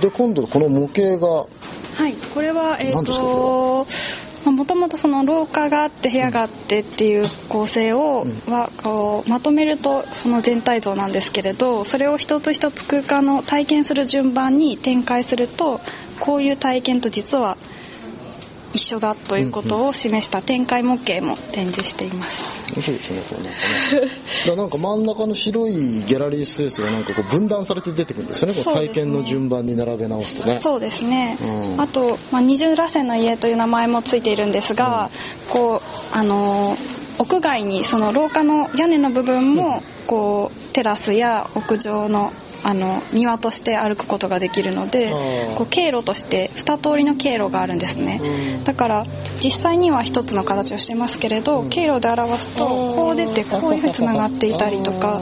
はいで今度この模型がはいこれはえっ、何ですかともともとその廊下があって部屋があってっていう構成を、はこうまとめるとその全体像なんですけれどそれを一つ一つ空間の体験する順番に展開するとこういう体験と実は一緒だということを示した展開模型も展示しています。そうですねこうなんかねだなんか真ん中の白いギャラリースペースがなんかこう分断されて出てくるんですよね。こう体験の順番に並べ直すとね。そうですね、うん。あと、まあ、二重らせんの家という名前もついているんですが、こうあのー屋外にその廊下の屋根の部分もこうテラスや屋上のあの庭として歩くことができるのでこう経路として2通りの経路があるんですね、うん。だから実際には1つの形をしてますけれど、経路で表すとこう出てこういうふうにつながっていたりとか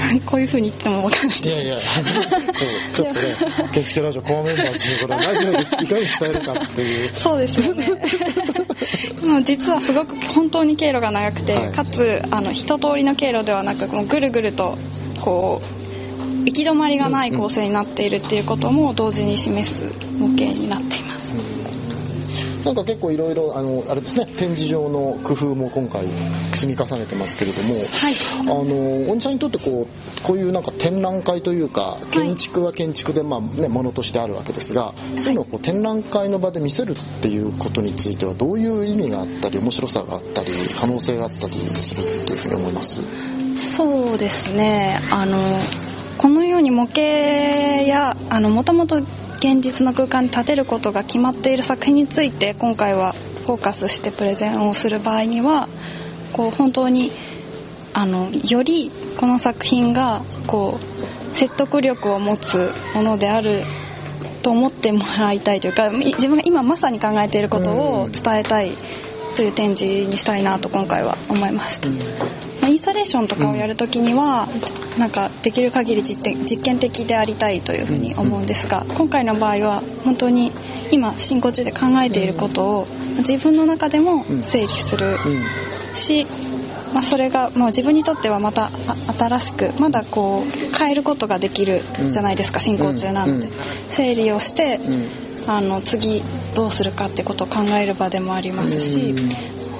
こういうふうに言っても分かんない。ですいやいや。そうちょっとね 建築ラジオコアメンバーというこれラジオでいかに伝えるかっていう。そうですよね。もう実はすごく本当に経路が長くて、はい。かつあの一通りの経路ではなくもうぐるぐるとこう行き止まりがない構成になっているっていうことも同時に示す模型になっています、なんか結構いろいろあのあれですね。展示場の工夫も今回積み重ねてますけれども、はい。あの御社にとってこうこういうなんか展覧会というか建築は建築でまあねものとしてあるわけですが、そういうのをこう展覧会の場で見せるっていうことについてはどういう意味があったり面白さがあったり可能性があったりするっていうふうに思います？そうですね。あのこのように模型やもともと現実の空間に立てることが決まっている作品について今回はフォーカスしてプレゼンをする場合にはこう本当にあのよりこの作品がこう説得力を持つものであると思ってもらいたいというか自分が今まさに考えていることを伝えたいという展示にしたいなと今回は思いました、レーションとかをやるときには、なんかできる限り実験実験的でありたいというふうに思うんですが、今回の場合は本当に今進行中で考えていることを自分の中でも整理するし、まあ、それが、まあ、自分にとってはまたあ新しくまだこう変えることができるじゃないですか、進行中なので、うん整理をして、あの次どうするかってことを考える場でもありますし、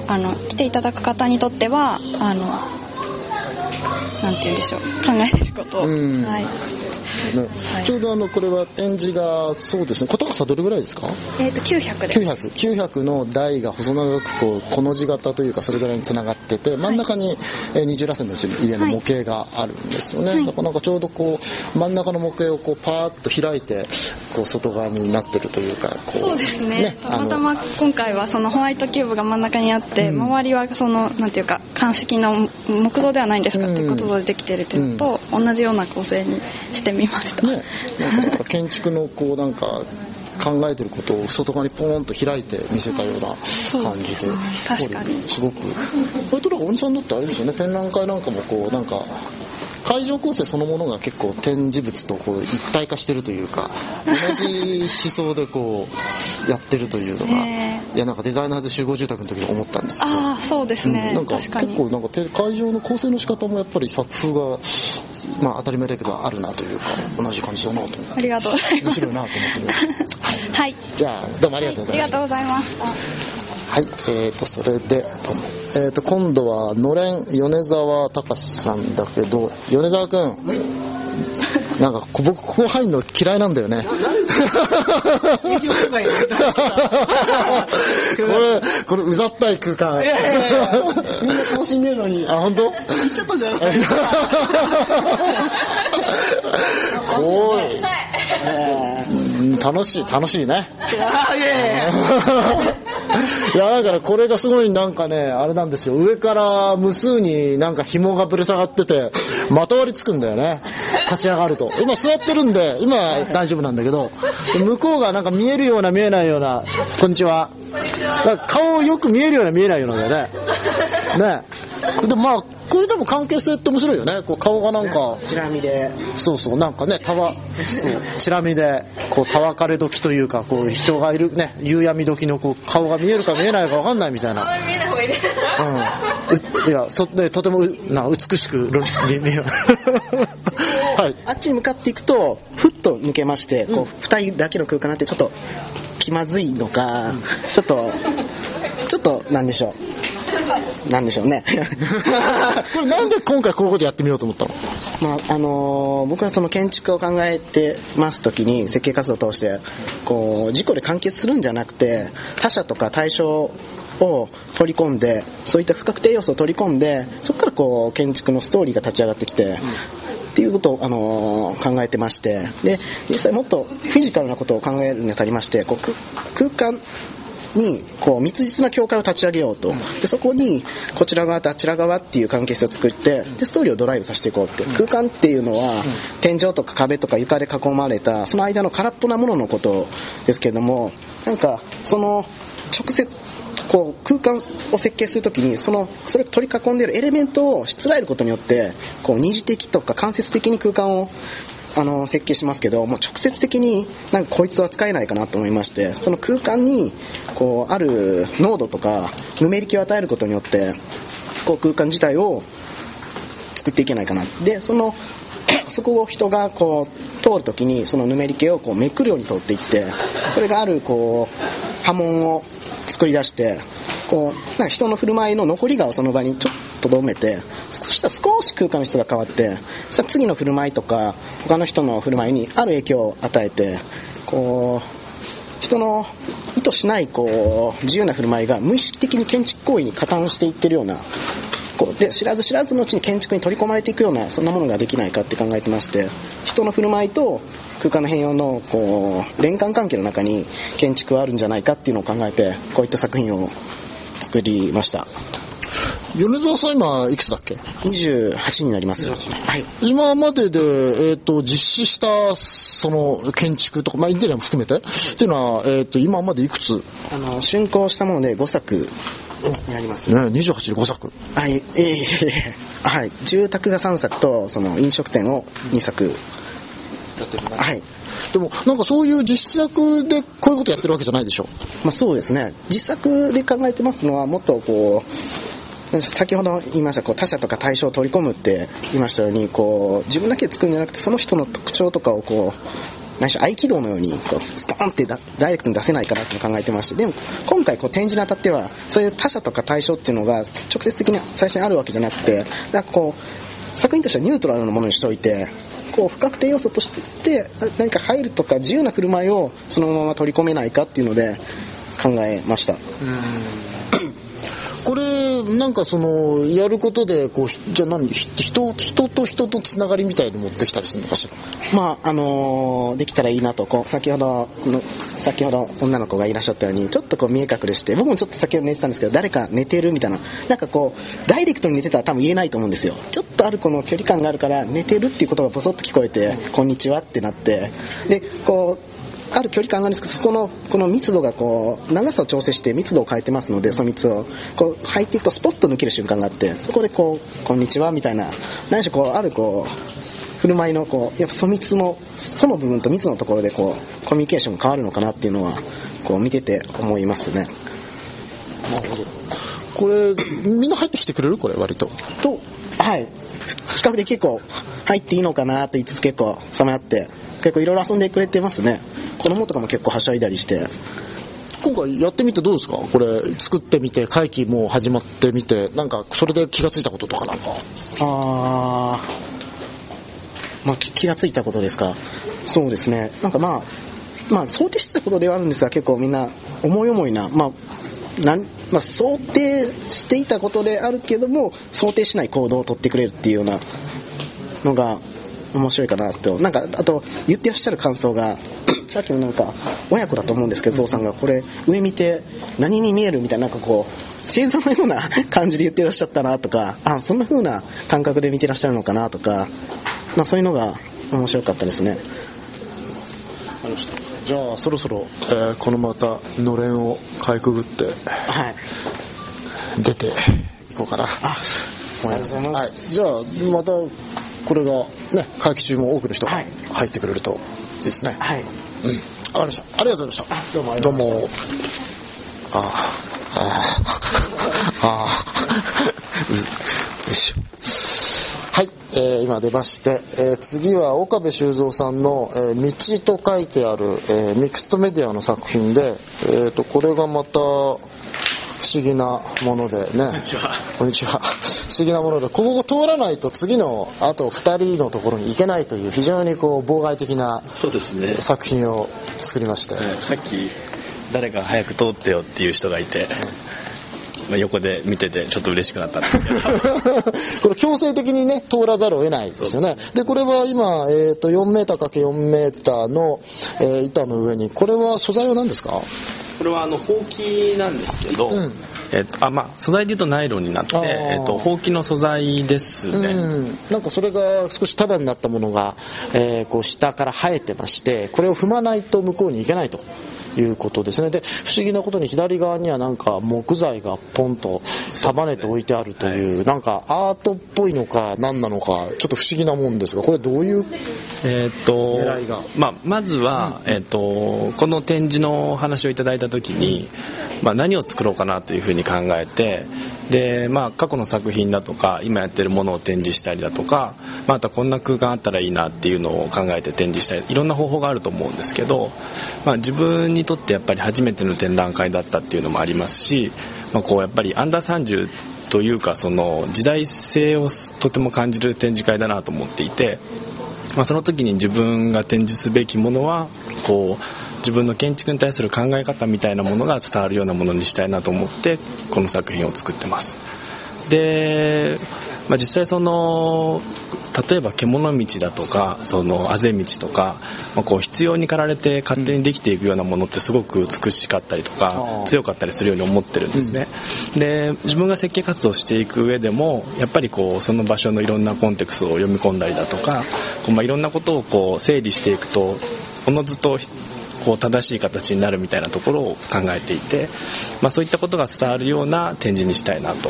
あの来ていただく方にとってはあのなんて言うんでしょう。考えてること。を、うん。はい。ね。ちょうどあのこれは展示がそうですね。小高さどれぐらいですか？えー、と900です。900 900の台が細長くこうこの字型というかそれぐらいにつながってて真ん中にえー二重らせんの家の模型があるんですよね、はい。だからなんかちょうどこう真ん中の模型をこうパーッと開いてこう外側になってるというかこそうですね。たまたま今回はそのホワイトキューブが真ん中にあって、周りはそのなんていうか鑑識の木造ではないんですかっていうことでできてるというのと、同じような構成にしてみました、ね。なんか建築のこうなんか考えてることを外側にポーンと開いて見せたような感じで、そうですね。確かに。すごく。これとら大西さんにとってあれですよね。展覧会なんかもこうなんか会場構成そのものが結構展示物とこう一体化してるというか同じ思想でこうやってるというのが、へいやなんかデザイナーズ集合住宅の時に思ったんですけどああそうですね、うんなんか結構なんかて会場の構成の仕方もやっぱり作風がまあ当たり前だけどあるなというか同じ感じだなと思って。ありがとうございます。面白いなと思ってはい はい。じゃあどうもありがとうございました。ありがとうございますはい、えー、とそれでえー、と今度はのれん米沢隆さんだけど米沢くん。なんかこ僕ここ入るの嫌いなんだよね。これこれうざったい空間。みんな楽しんでるのに。あ本当？行っちゃったんじゃな いおい。うん楽しい楽しいね。あ いやだからこれがすごいなんかねあれなんですよ。上から無数になんか紐がぶら下がっててまとわりつくんだよね。立ち上がると。今座ってるんで今は大丈夫なんだけど。で向こうがなんか見えるような見えないようなこんにちは。だから顔よく見えるような見えないようなんだよね。ね。でまあこれでも関係性って面白いよね。こう顔がなんか。チラ見で。そうそう。なんかねたわそう。チラ見でこうたわかれ時というかこう人がいるね夕闇時のこう顔が見えるか見えないか分かんないみたいな。見えない方がいいね。うん。ういやそでとてもうな美しくろ見見え はい。あっちに向かっていくとふっと抜けましてこう2人だけの空間になってちょっと気まずいのか、ちょっとちょっとなんでしょうなんでしょうね。これなんで今回こういうことやってみようと思ったの？まああのー僕はその建築を考えてます時に設計活動を通してこう事故で完結するんじゃなくて他者とか対象を取り込んでそういった不確定要素を取り込んでそこからこう建築のストーリーが立ち上がってきて、っていうことを、あのー考えてましてで実際もっとフィジカルなことを考えるにあたりましてこうく空間にこう密実な境界を立ち上げようと。でそこにこちら側とあちら側っていう関係性を作ってでストーリーをドライブさせていこうって。空間っていうのは天井とか壁とか床で囲まれたその間の空っぽなもののことですけれどもなんかその直接こう空間を設計するときにそのそれを取り囲んでいるエレメントをしつらえることによってこう二次的とか間接的に空間をあの設計しますけどもう直接的になんかこいつは使えないかなと思いましてその空間にこうある濃度とかぬめり気を与えることによってこう空間自体を作っていけないかな。でその そこを人がこう通るときにそのぬめり気をこうめくるように通っていってそれがあるこう波紋を作り出してこうなんか人の振る舞いの残りがをその場にちょっとどめてそしたら少し空間の質が変わってそ次の振る舞いとか他の人の振る舞いにある影響を与えてこう人の意図しないこう自由な振る舞いが無意識的に建築行為に加担していってるようなこうで知らず知らずのうちに建築に取り込まれていくようなそんなものができないかって考えてまして人の振る舞いと空間の変容のこう連関関係の中に建築はあるんじゃないかっていうのを考えてこういった作品を作りました。米沢さん今いくつだっけ？28になります。はい。今までで、えっと実施したその建築とか、まあ、インテリアも含めて？っていうのは、えっと今までいくつ、ね、あの竣工したもので5作になります。28で5作。はい、ええ はい、住宅が3作とその飲食店を2作。はい。でもなんかそういう実作でこういうことやってるわけじゃないでしょ？まあ、そうですね。実作で考えてますのはもっとこう先ほど言いましたこう他者とか対象を取り込むって言いましたようにこう自分だけで作るんじゃなくてその人の特徴とかをこう何しろ合気道のようにこうストーンってダイレクトに出せないかなって考えてましてでも今回こう展示にあたってはそういう他者とか対象っていうのが直接的に最初にあるわけじゃなくてだからこう作品としてはニュートラルなものにしておいてこう不確定要素として何か入るとか自由な振る舞いをそのまま取り込めないかっていうので考えました。うん。これなんかそのやることでこうじゃあ何人人と人とつながりみたいに持ってきたりするのかしら？まああのーできたらいいなと。こう先ほどの先ほど女の子がいらっしゃったようにちょっとこう見え隠れして僕もちょっと先ほど寝てたんですけど誰か寝てるみたいな。なんかこうダイレクトに寝てたら多分言えないと思うんですよ。ちょっとあるこの距離感があるから寝てるっていうことがボソッと聞こえて「こんにちは」ってなって。でこうある距離感があるんですけどそこのこの密度がこう長さを調整して密度を変えてますのでその密をこう入っていくとスポッと抜ける瞬間があってそこでこう「こんにちは」みたいな何しろこうあるこう振る舞いのこうやっぱ粗密の素の部分と密のところでこうコミュニケーションが変わるのかなっていうのはこう見てて思いますね。なるほど。これみんな入ってきてくれる？これ割と。とはい。比較的結構入っていいのかなと言いつつ結構さまよって結構いろいろ遊んでくれてますね子供とかも結構はしゃいだりして。今回やってみてどうですか？これ作ってみて会期も始まってみてなんかそれで気がついたこととかなんか。あー。まあ気気がついたことですか？そうですね。なんかまあまあ想定してたことではあるんですが結構みんな思い思いなまあなんまあ、想定していたことであるけども想定しない行動を取ってくれるっていうようなのが面白いかなと。なんかあと言ってらっしゃる感想がさっきのなんか親子だと思うんですけど父さんがこれ上見て何に見えるみたいななんかこう星座のような 感じで言ってらっしゃったなとかあそんな風な感覚で見てらっしゃるのかなとか、まあ、そういうのが面白かったですね。じゃあそろそろ、えーこのまたのれんをかいくぐってはい。出ていこうかな。ありがとうございます。はい、じゃあまたこれがね会期中も多くの人がはい。入ってくれるといいですね、はいうん、わかりました。ありがとうございました。どうもどうも。ああああよいしょ。はい、えー今出まして、えー次は岡部修造さんの「えー道」と書いてある、えーミクストメディアの作品で、えー、とこれがまた不思議なものでね。こんにちは。不思議なものでここを通らないと次のあと2人のところに行けないという非常にこう妨害的な作品を作りまして、はい。さっき誰か早く通ってよっていう人がいて、まあ、横で見ててちょっと嬉しくなった。んですけどこれ強制的にね通らざるを得ないですよね。でこれは今、えー、と 4m×4 メーターの、えー板の上にこれは素材は何ですか？これはあのほうきなんですけど、ん。えっとあまあ、素材でいうとナイロンになって、えっと、ほうきの素材ですね、うん、なんかそれが少し束になったものが、えーこう下から生えてましてこれを踏まないと向こうに行けないということですね。で不思議なことに左側にはなんか木材がポンと束ねて置いてあるというなんかアートっぽいのか何なのかちょっと不思議なもんですがこれどういうえーっと狙いがまあ、まずは、えーっとこの展示のお話をいただいた時に、まあ、何を作ろうかなというふうに考えてで、まあ、過去の作品だとか今やってるものを展示したりだとか、まあ、あとはこんな空間あったらいいなっていうのを考えて展示したりいろんな方法があると思うんですけど、まあ、自分にとってやっぱり初めての展覧会だったっていうのもありますし、まあ、こうやっぱりアンダー30というかその時代性をとても感じる展示会だなと思っていて。まあ、その時に自分が展示すべきものはこう自分の建築に対する考え方みたいなものが伝わるようなものにしたいなと思ってこの作品を作ってます。で、まあ、実際その例えば獣道だとかそのあぜ道とか、まあ、こう必要に駆られて勝手にできていくようなものってすごく美しかったりとか強かったりするように思ってるんですね、で自分が設計活動をしていく上でもやっぱりこうその場所のいろんなコンテクストを読み込んだりだとかこう、まあ、いろんなことをこう整理していくとおのずとこう正しい形になるみたいなところを考えていて、まあ、そういったことが伝わるような展示にしたいなと。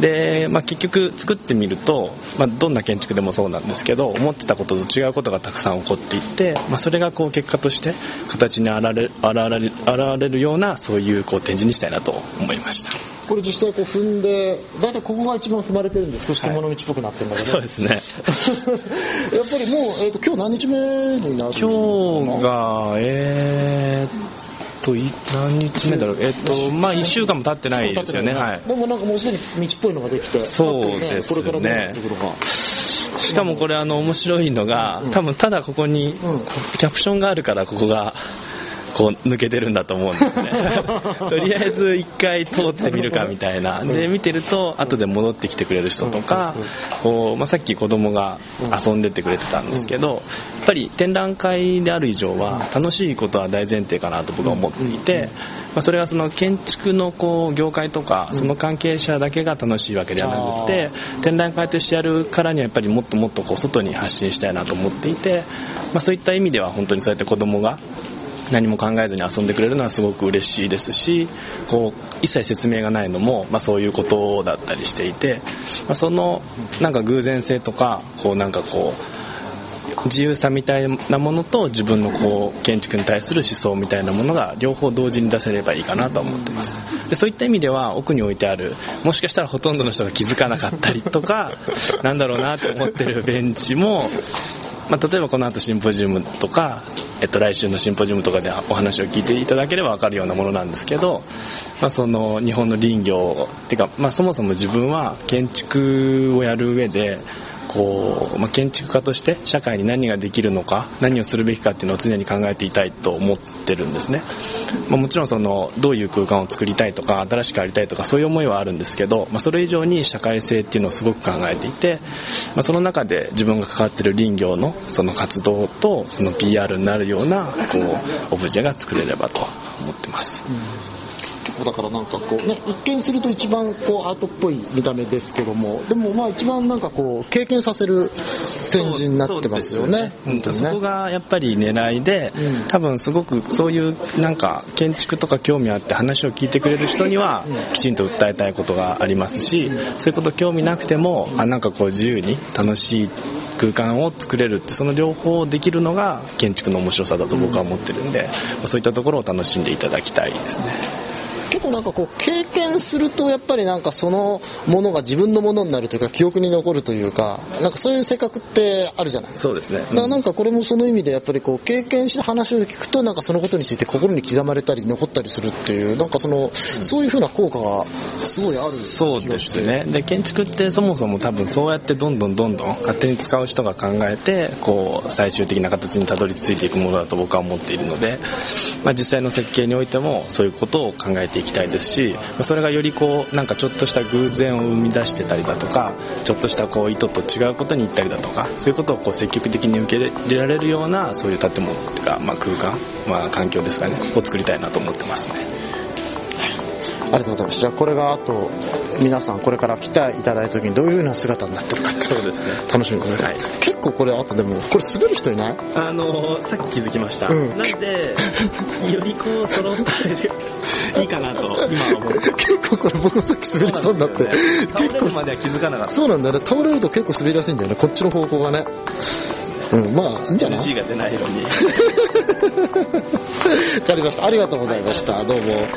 で、まあ、結局作ってみると、まあ、どんな建築でもそうなんですけど思ってたことと違うことがたくさん起こっていって、まあ、それがこう結果として形に現れ現れ現れるようなそういうこう展示にしたいなと思いました。これ実際こう踏んで大体ここが一番踏まれてるんで少し獣道っぽくなってるんだけど、そうですね。やっぱりもう、えー、と今日何日目になる今日がえーっとい何日目だろう？えーっとまあ1週間も経ってないですよね。はい。でもなんかもうすでに道っぽいのができてそうですね。これからどうなってしかもこれあの面白いのが多分ただここにキャプションがあるからここがこう抜けてるんだと思うんですね。とりあえず一回通ってみるかみたいな。で見てると後で戻ってきてくれる人とかこう、まあ、さっき子供が遊んでてくれてたんですけどやっぱり展覧会である以上は楽しいことは大前提かなと僕は思っていて。まあ、それはその建築のこう業界とかその関係者だけが楽しいわけではなくて展覧会としてやるからにはやっぱりもっともっとこう外に発信したいなと思っていて、まあ、そういった意味では本当にそうやって子供が何も考えずに遊んでくれるのはすごく嬉しいですしこう一切説明がないのも、まあ、そういうことだったりしていて、まあ、そのなんか偶然性とかこうなんかこう自由さみたいなものと自分のこう建築に対する思想みたいなものが両方同時に出せればいいかなと思ってます。でそういった意味では奥に置いてあるもしかしたらほとんどの人が気づかなかったりとかなんだろうなって思ってるベンチもまあ、例えばこの後シンポジウムとか、えっと、来週のシンポジウムとかでお話を聞いていただければ分かるようなものなんですけど、まあ、その日本の林業っていうか、まあ、そもそも自分は建築をやる上でこう、まあ、建築家として社会に何ができるのか何をするべきかっていうのを常に考えていたいと思ってるんですね、まあ、もちろんそのどういう空間を作りたいとか新しくありたいとかそういう思いはあるんですけど、まあ、それ以上に社会性っていうのをすごく考えていて、まあ、その中で自分が関わってる林業のその活動とその PR になるようなこうオブジェが作れればと思ってます、だからなんかこうね一見すると一番こうアートっぽい見た目ですけどもでもまあ一番なんかこう経験させる展示になってますよね。本当にね。そこがやっぱり狙いで、多分すごくそういうなんか建築とか興味あって話を聞いてくれる人にはきちんと訴えたいことがありますし、そういうこと興味なくてもあなんかこう自由に楽しい空間を作れるってその両方できるのが建築の面白さだと僕は思ってるんで、そういったところを楽しんでいただきたいですね。結構なんかこう経験するとやっぱりなんかそのものが自分のものになるというか記憶に残るというかなんかそういう性格ってあるじゃないそうですね。だからなんかこれもその意味でやっぱりこう経験して話を聞くとなんかそのことについて心に刻まれたり残ったりするっていうなんかそのそういうふうな効果がすごいある。そうですね。で建築ってそもそも多分そうやってどんどんどんどん勝手に使う人が考えてこう最終的な形にたどり着いていくものだと僕は思っているので、まあ、実際の設計においてもそういうことを考えていきたいですしそれがよりこうなんかちょっとした偶然を生み出してたりだとかちょっとしたこう意図と違うことに行ったりだとかそういうことをこう積極的に受け入れられるようなそういう建物とか、まあ、空間、まあ、環境ですかねを作りたいなと思ってますね。ありがとうございますじゃあこれがあと皆さんこれから来ていただいた時にどういうふうな姿になってるかって。そうですね。楽しみですね、はい。結構これあとでもこれ滑る人いない？あのさっき気づきました、うん。なんでよりこう揃ったでいいかなと今は思って結構これ僕もさっき滑りそうになって、ね。倒結構までは気づかなかった。そうなんだよね。倒れると結構滑りやすいんだよね。こっちの方向がね。うん。まあいいんじゃない？NG が出ないように。わかりました。ありがとうございました。どうも